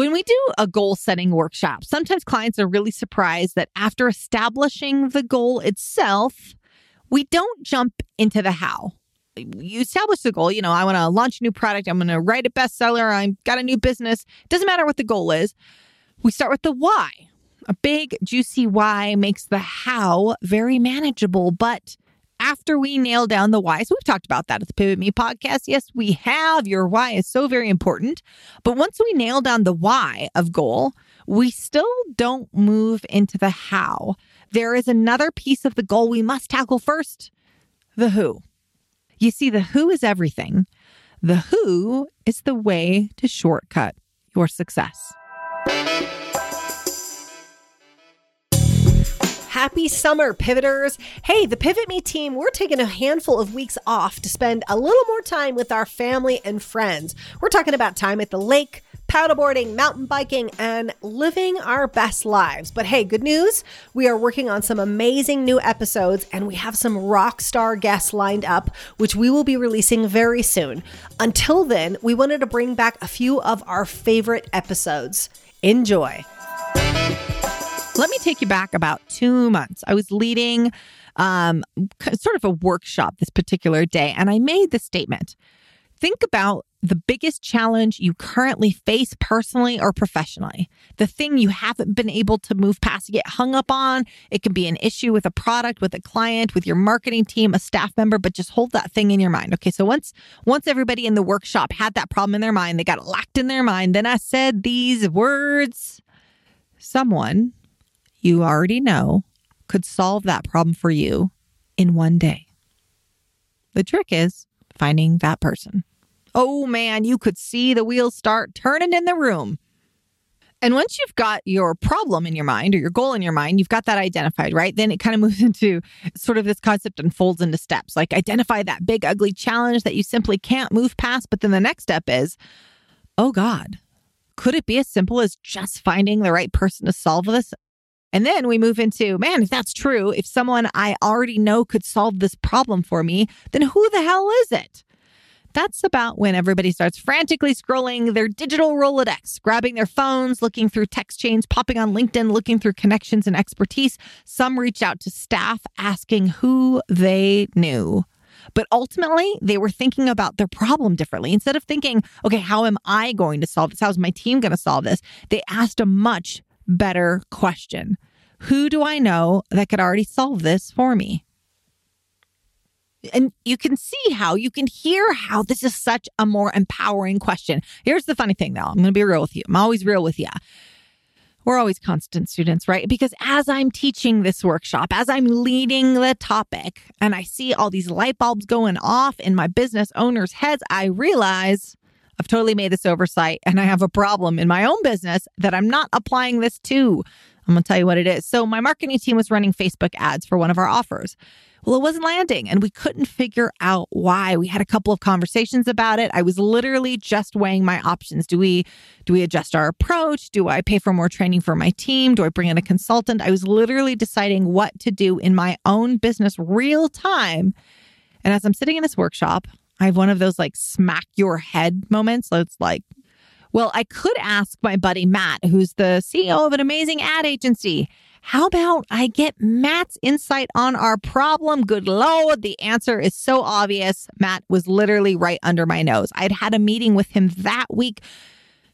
When we do a goal setting workshop, sometimes clients are really surprised that after establishing the goal itself, we don't jump into the how. You establish the goal, you know, I want to launch a new product, I'm going to write a bestseller, I've got a new business. Doesn't matter what the goal is. We start with the why. A big, juicy why makes the how very manageable, but after we nail down the why. So we've talked about that at the Pivot Me podcast. Yes, we have. Your why is so very important. But once we nail down the why of goal, we still don't move into the how. There is another piece of the goal we must tackle first the who. You see, the who is everything. The who is the way to shortcut your success. Happy summer, pivoters. Hey, the Pivot Me team, we're taking a handful of weeks off to spend a little more time with our family and friends. We're talking about time at the lake, paddleboarding, mountain biking, and living our best lives. But hey, good news we are working on some amazing new episodes and we have some rock star guests lined up, which we will be releasing very soon. Until then, we wanted to bring back a few of our favorite episodes. Enjoy. Let me take you back about two months. I was leading um, sort of a workshop this particular day, and I made the statement think about the biggest challenge you currently face personally or professionally, the thing you haven't been able to move past, get hung up on. It can be an issue with a product, with a client, with your marketing team, a staff member, but just hold that thing in your mind. Okay. So once, once everybody in the workshop had that problem in their mind, they got locked in their mind. Then I said these words, someone you already know could solve that problem for you in one day. The trick is finding that person. Oh man, you could see the wheels start turning in the room. And once you've got your problem in your mind or your goal in your mind, you've got that identified, right? Then it kind of moves into sort of this concept unfolds into steps. Like identify that big, ugly challenge that you simply can't move past. But then the next step is, oh God, could it be as simple as just finding the right person to solve this? And then we move into, man, if that's true, if someone I already know could solve this problem for me, then who the hell is it? That's about when everybody starts frantically scrolling their digital Rolodex, grabbing their phones, looking through text chains, popping on LinkedIn, looking through connections and expertise. Some reach out to staff asking who they knew. But ultimately, they were thinking about their problem differently. Instead of thinking, okay, how am I going to solve this? How's my team going to solve this? They asked a much better question Who do I know that could already solve this for me? And you can see how, you can hear how this is such a more empowering question. Here's the funny thing though I'm going to be real with you. I'm always real with you. We're always constant students, right? Because as I'm teaching this workshop, as I'm leading the topic, and I see all these light bulbs going off in my business owners' heads, I realize I've totally made this oversight and I have a problem in my own business that I'm not applying this to. I'm going to tell you what it is. So, my marketing team was running Facebook ads for one of our offers. Well, it wasn't landing and we couldn't figure out why. We had a couple of conversations about it. I was literally just weighing my options. Do we do we adjust our approach? Do I pay for more training for my team? Do I bring in a consultant? I was literally deciding what to do in my own business real time. And as I'm sitting in this workshop, I have one of those like smack your head moments. So it's like, well, I could ask my buddy Matt, who's the CEO of an amazing ad agency. How about I get Matt's insight on our problem? Good Lord, the answer is so obvious. Matt was literally right under my nose. I'd had a meeting with him that week.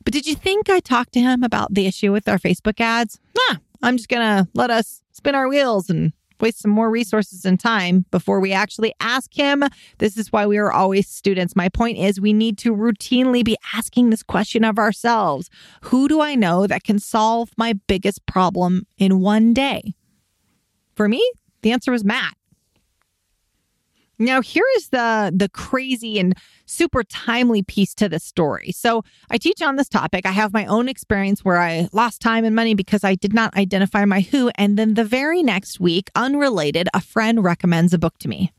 But did you think I talked to him about the issue with our Facebook ads? Nah, I'm just going to let us spin our wheels and waste some more resources and time before we actually ask him. This is why we are always students. My point is, we need to routinely be asking this question of ourselves Who do I know that can solve my biggest problem in one day? For me, the answer was Matt. Now, here is the the crazy and super timely piece to this story. So, I teach on this topic. I have my own experience where I lost time and money because I did not identify my who, and then the very next week, unrelated, a friend recommends a book to me.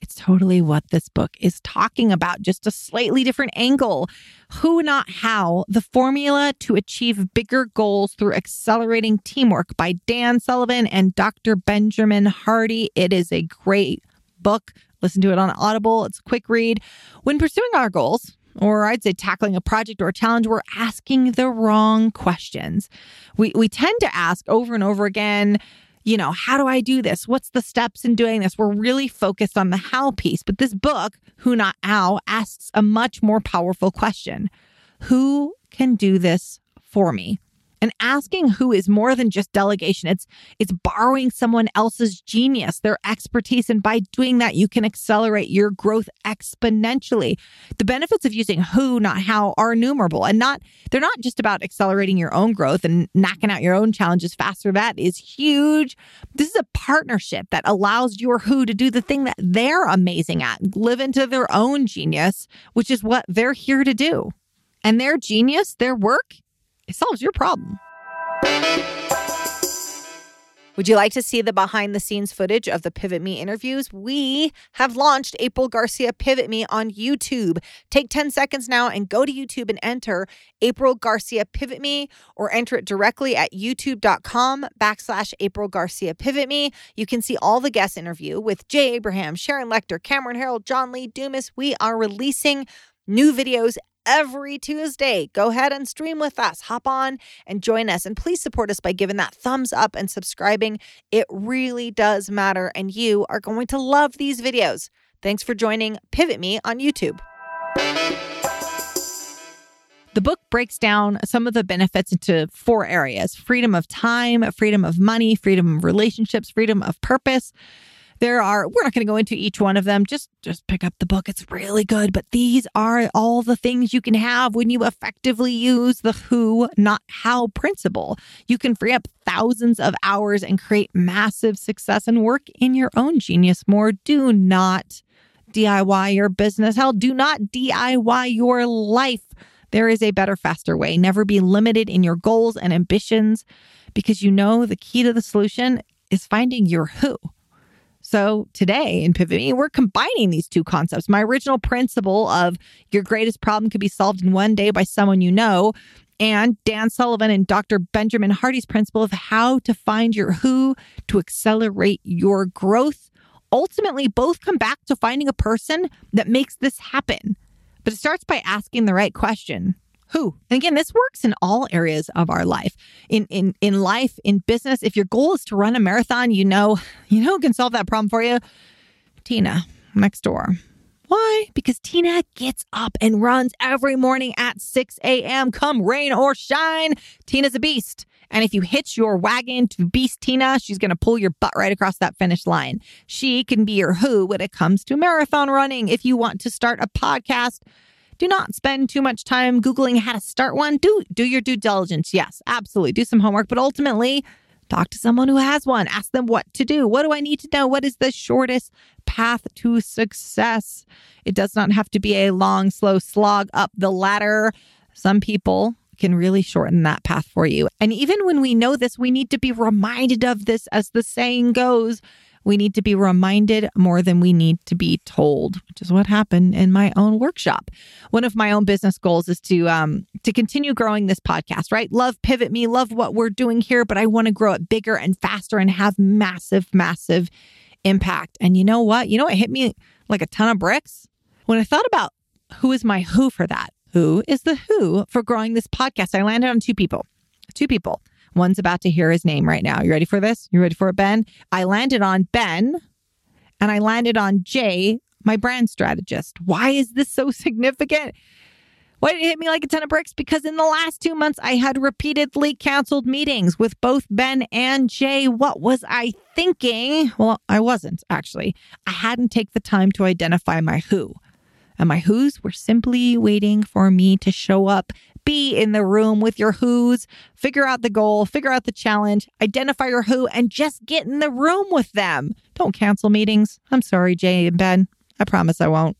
It's totally what this book is talking about, just a slightly different angle. Who, not how, the formula to achieve bigger goals through accelerating teamwork by Dan Sullivan and Dr. Benjamin Hardy. It is a great book Listen to it on Audible. It's a quick read. When pursuing our goals, or I'd say tackling a project or a challenge, we're asking the wrong questions. We, we tend to ask over and over again, you know, how do I do this? What's the steps in doing this? We're really focused on the how piece. But this book, Who Not How, asks a much more powerful question Who can do this for me? And asking who is more than just delegation. It's it's borrowing someone else's genius, their expertise and by doing that you can accelerate your growth exponentially. The benefits of using who not how are innumerable and not they're not just about accelerating your own growth and knocking out your own challenges faster. That is huge. This is a partnership that allows your who to do the thing that they're amazing at, live into their own genius, which is what they're here to do. And their genius, their work it solves your problem. Would you like to see the behind the scenes footage of the Pivot Me interviews? We have launched April Garcia Pivot Me on YouTube. Take 10 seconds now and go to YouTube and enter April Garcia Pivot Me or enter it directly at youtube.com backslash April Garcia Pivot Me. You can see all the guest interview with Jay Abraham, Sharon Lechter, Cameron Herold, John Lee Dumas. We are releasing new videos every Tuesday. Go ahead and stream with us. Hop on and join us. And please support us by giving that thumbs up and subscribing. It really does matter. And you are going to love these videos. Thanks for joining Pivot Me on YouTube. The book breaks down some of the benefits into four areas freedom of time, freedom of money, freedom of relationships, freedom of purpose. There are, we're not going to go into each one of them. Just, just pick up the book. It's really good. But these are all the things you can have when you effectively use the who, not how principle. You can free up thousands of hours and create massive success and work in your own genius more. Do not DIY your business. Hell, do not DIY your life. There is a better, faster way. Never be limited in your goals and ambitions because you know the key to the solution is finding your who. So today in Pivot Me, we're combining these two concepts. My original principle of your greatest problem could be solved in one day by someone you know, and Dan Sullivan and Dr. Benjamin Hardy's principle of how to find your who to accelerate your growth. Ultimately, both come back to finding a person that makes this happen. But it starts by asking the right question who? And again this works in all areas of our life. In in in life in business if your goal is to run a marathon you know you know who can solve that problem for you? Tina next door. Why? Because tina gets up and runs every morning at 6 a.m come rain or shine tina's a beast. And if you hitch your wagon to Beast Tina, she's going to pull your butt right across that finish line. She can be your who when it comes to marathon running. If you want to start a podcast, do not spend too much time Googling how to start one. Do do your due diligence. Yes, absolutely. Do some homework, but ultimately talk to someone who has one. Ask them what to do. What do I need to know? What is the shortest path to success? It does not have to be a long, slow slog up the ladder. Some people can really shorten that path for you. And even when we know this, we need to be reminded of this as the saying goes we need to be reminded more than we need to be told, which is what happened in my own workshop. One of my own business goals is to um to continue growing this podcast, right? Love Pivot Me, love what we're doing here, but I want to grow it bigger and faster and have massive massive impact. And you know what? You know what hit me like a ton of bricks? When I thought about who is my who for that? Who is the who for growing this podcast? I landed on two people. Two people. One's about to hear his name right now. You ready for this? You ready for it, Ben? I landed on Ben and I landed on Jay, my brand strategist. Why is this so significant? Why did it hit me like a ton of bricks? Because in the last two months, I had repeatedly canceled meetings with both Ben and Jay. What was I thinking? Well, I wasn't actually. I hadn't taken the time to identify my who. And my who's were simply waiting for me to show up be in the room with your who's, figure out the goal, figure out the challenge, identify your who, and just get in the room with them. Don't cancel meetings. I'm sorry, Jay and Ben. I promise I won't.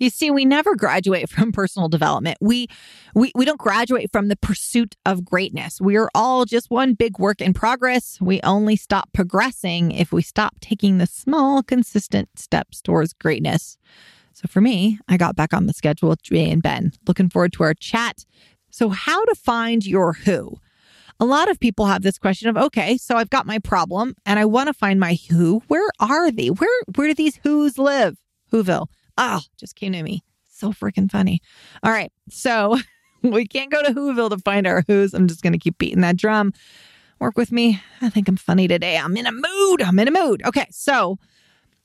You see, we never graduate from personal development. We, we we don't graduate from the pursuit of greatness. We are all just one big work in progress. We only stop progressing if we stop taking the small, consistent steps towards greatness. So for me, I got back on the schedule with Jay and Ben. Looking forward to our chat. So, how to find your who? A lot of people have this question of, okay, so I've got my problem and I want to find my who. Where are they? Where where do these who's live? Whoville. Ah, oh, just came to me. So freaking funny. All right. So we can't go to Whoville to find our who's. I'm just to keep beating that drum. Work with me. I think I'm funny today. I'm in a mood. I'm in a mood. Okay. So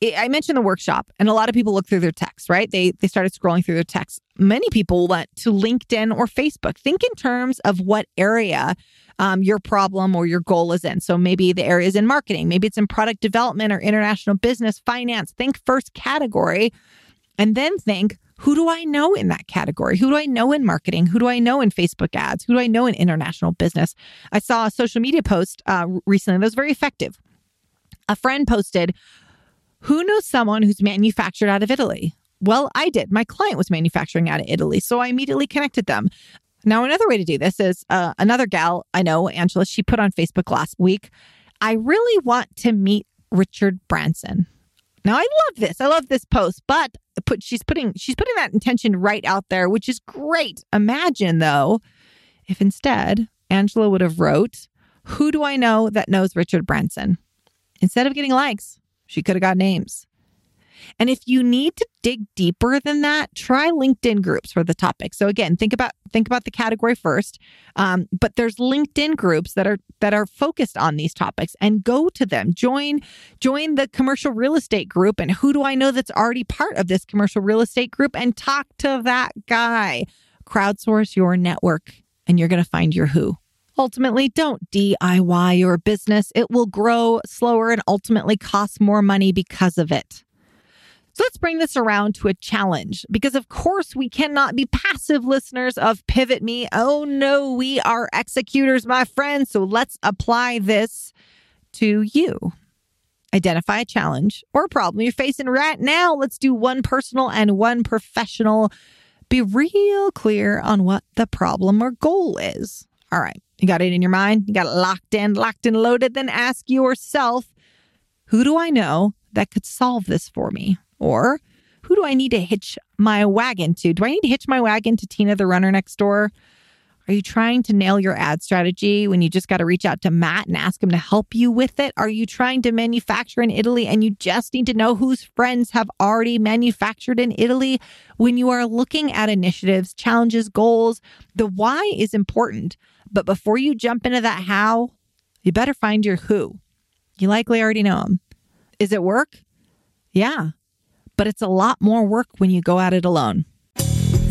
I mentioned the workshop, and a lot of people look through their texts, right? They they started scrolling through their texts. Many people went to LinkedIn or Facebook. Think in terms of what area um, your problem or your goal is in. So maybe the area is in marketing, maybe it's in product development or international business, finance. Think first category, and then think who do I know in that category? Who do I know in marketing? Who do I know in Facebook ads? Who do I know in international business? I saw a social media post uh, recently that was very effective. A friend posted, Who knows someone who's manufactured out of Italy? Well, I did. My client was manufacturing out of Italy, so I immediately connected them. Now, another way to do this is uh, another gal I know, Angela, she put on Facebook last week. I really want to meet Richard Branson. Now, I love this. I love this post, but put she's putting she's putting that intention right out there, which is great. Imagine though, if instead Angela would have wrote, "Who do I know that knows Richard Branson?" Instead of getting likes, she could have got names. And if you need to dig deeper than that, try LinkedIn groups for the topic. So again, think about think about the category first. Um, but there's LinkedIn groups that are that are focused on these topics, and go to them. Join join the commercial real estate group. And who do I know that's already part of this commercial real estate group? And talk to that guy. Crowdsource your network, and you're going to find your who. Ultimately, don't DIY your business. It will grow slower and ultimately cost more money because of it. So let's bring this around to a challenge because, of course, we cannot be passive listeners of Pivot Me. Oh no, we are executors, my friends. So let's apply this to you. Identify a challenge or a problem you're facing right now. Let's do one personal and one professional. Be real clear on what the problem or goal is. All right, you got it in your mind, you got it locked in, locked and loaded. Then ask yourself, who do I know that could solve this for me? Or who do I need to hitch my wagon to? Do I need to hitch my wagon to Tina the runner next door? Are you trying to nail your ad strategy when you just got to reach out to Matt and ask him to help you with it? Are you trying to manufacture in Italy and you just need to know whose friends have already manufactured in Italy? When you are looking at initiatives, challenges, goals, the why is important. But before you jump into that how, you better find your who. You likely already know them. Is it work? Yeah but it's a lot more work when you go at it alone.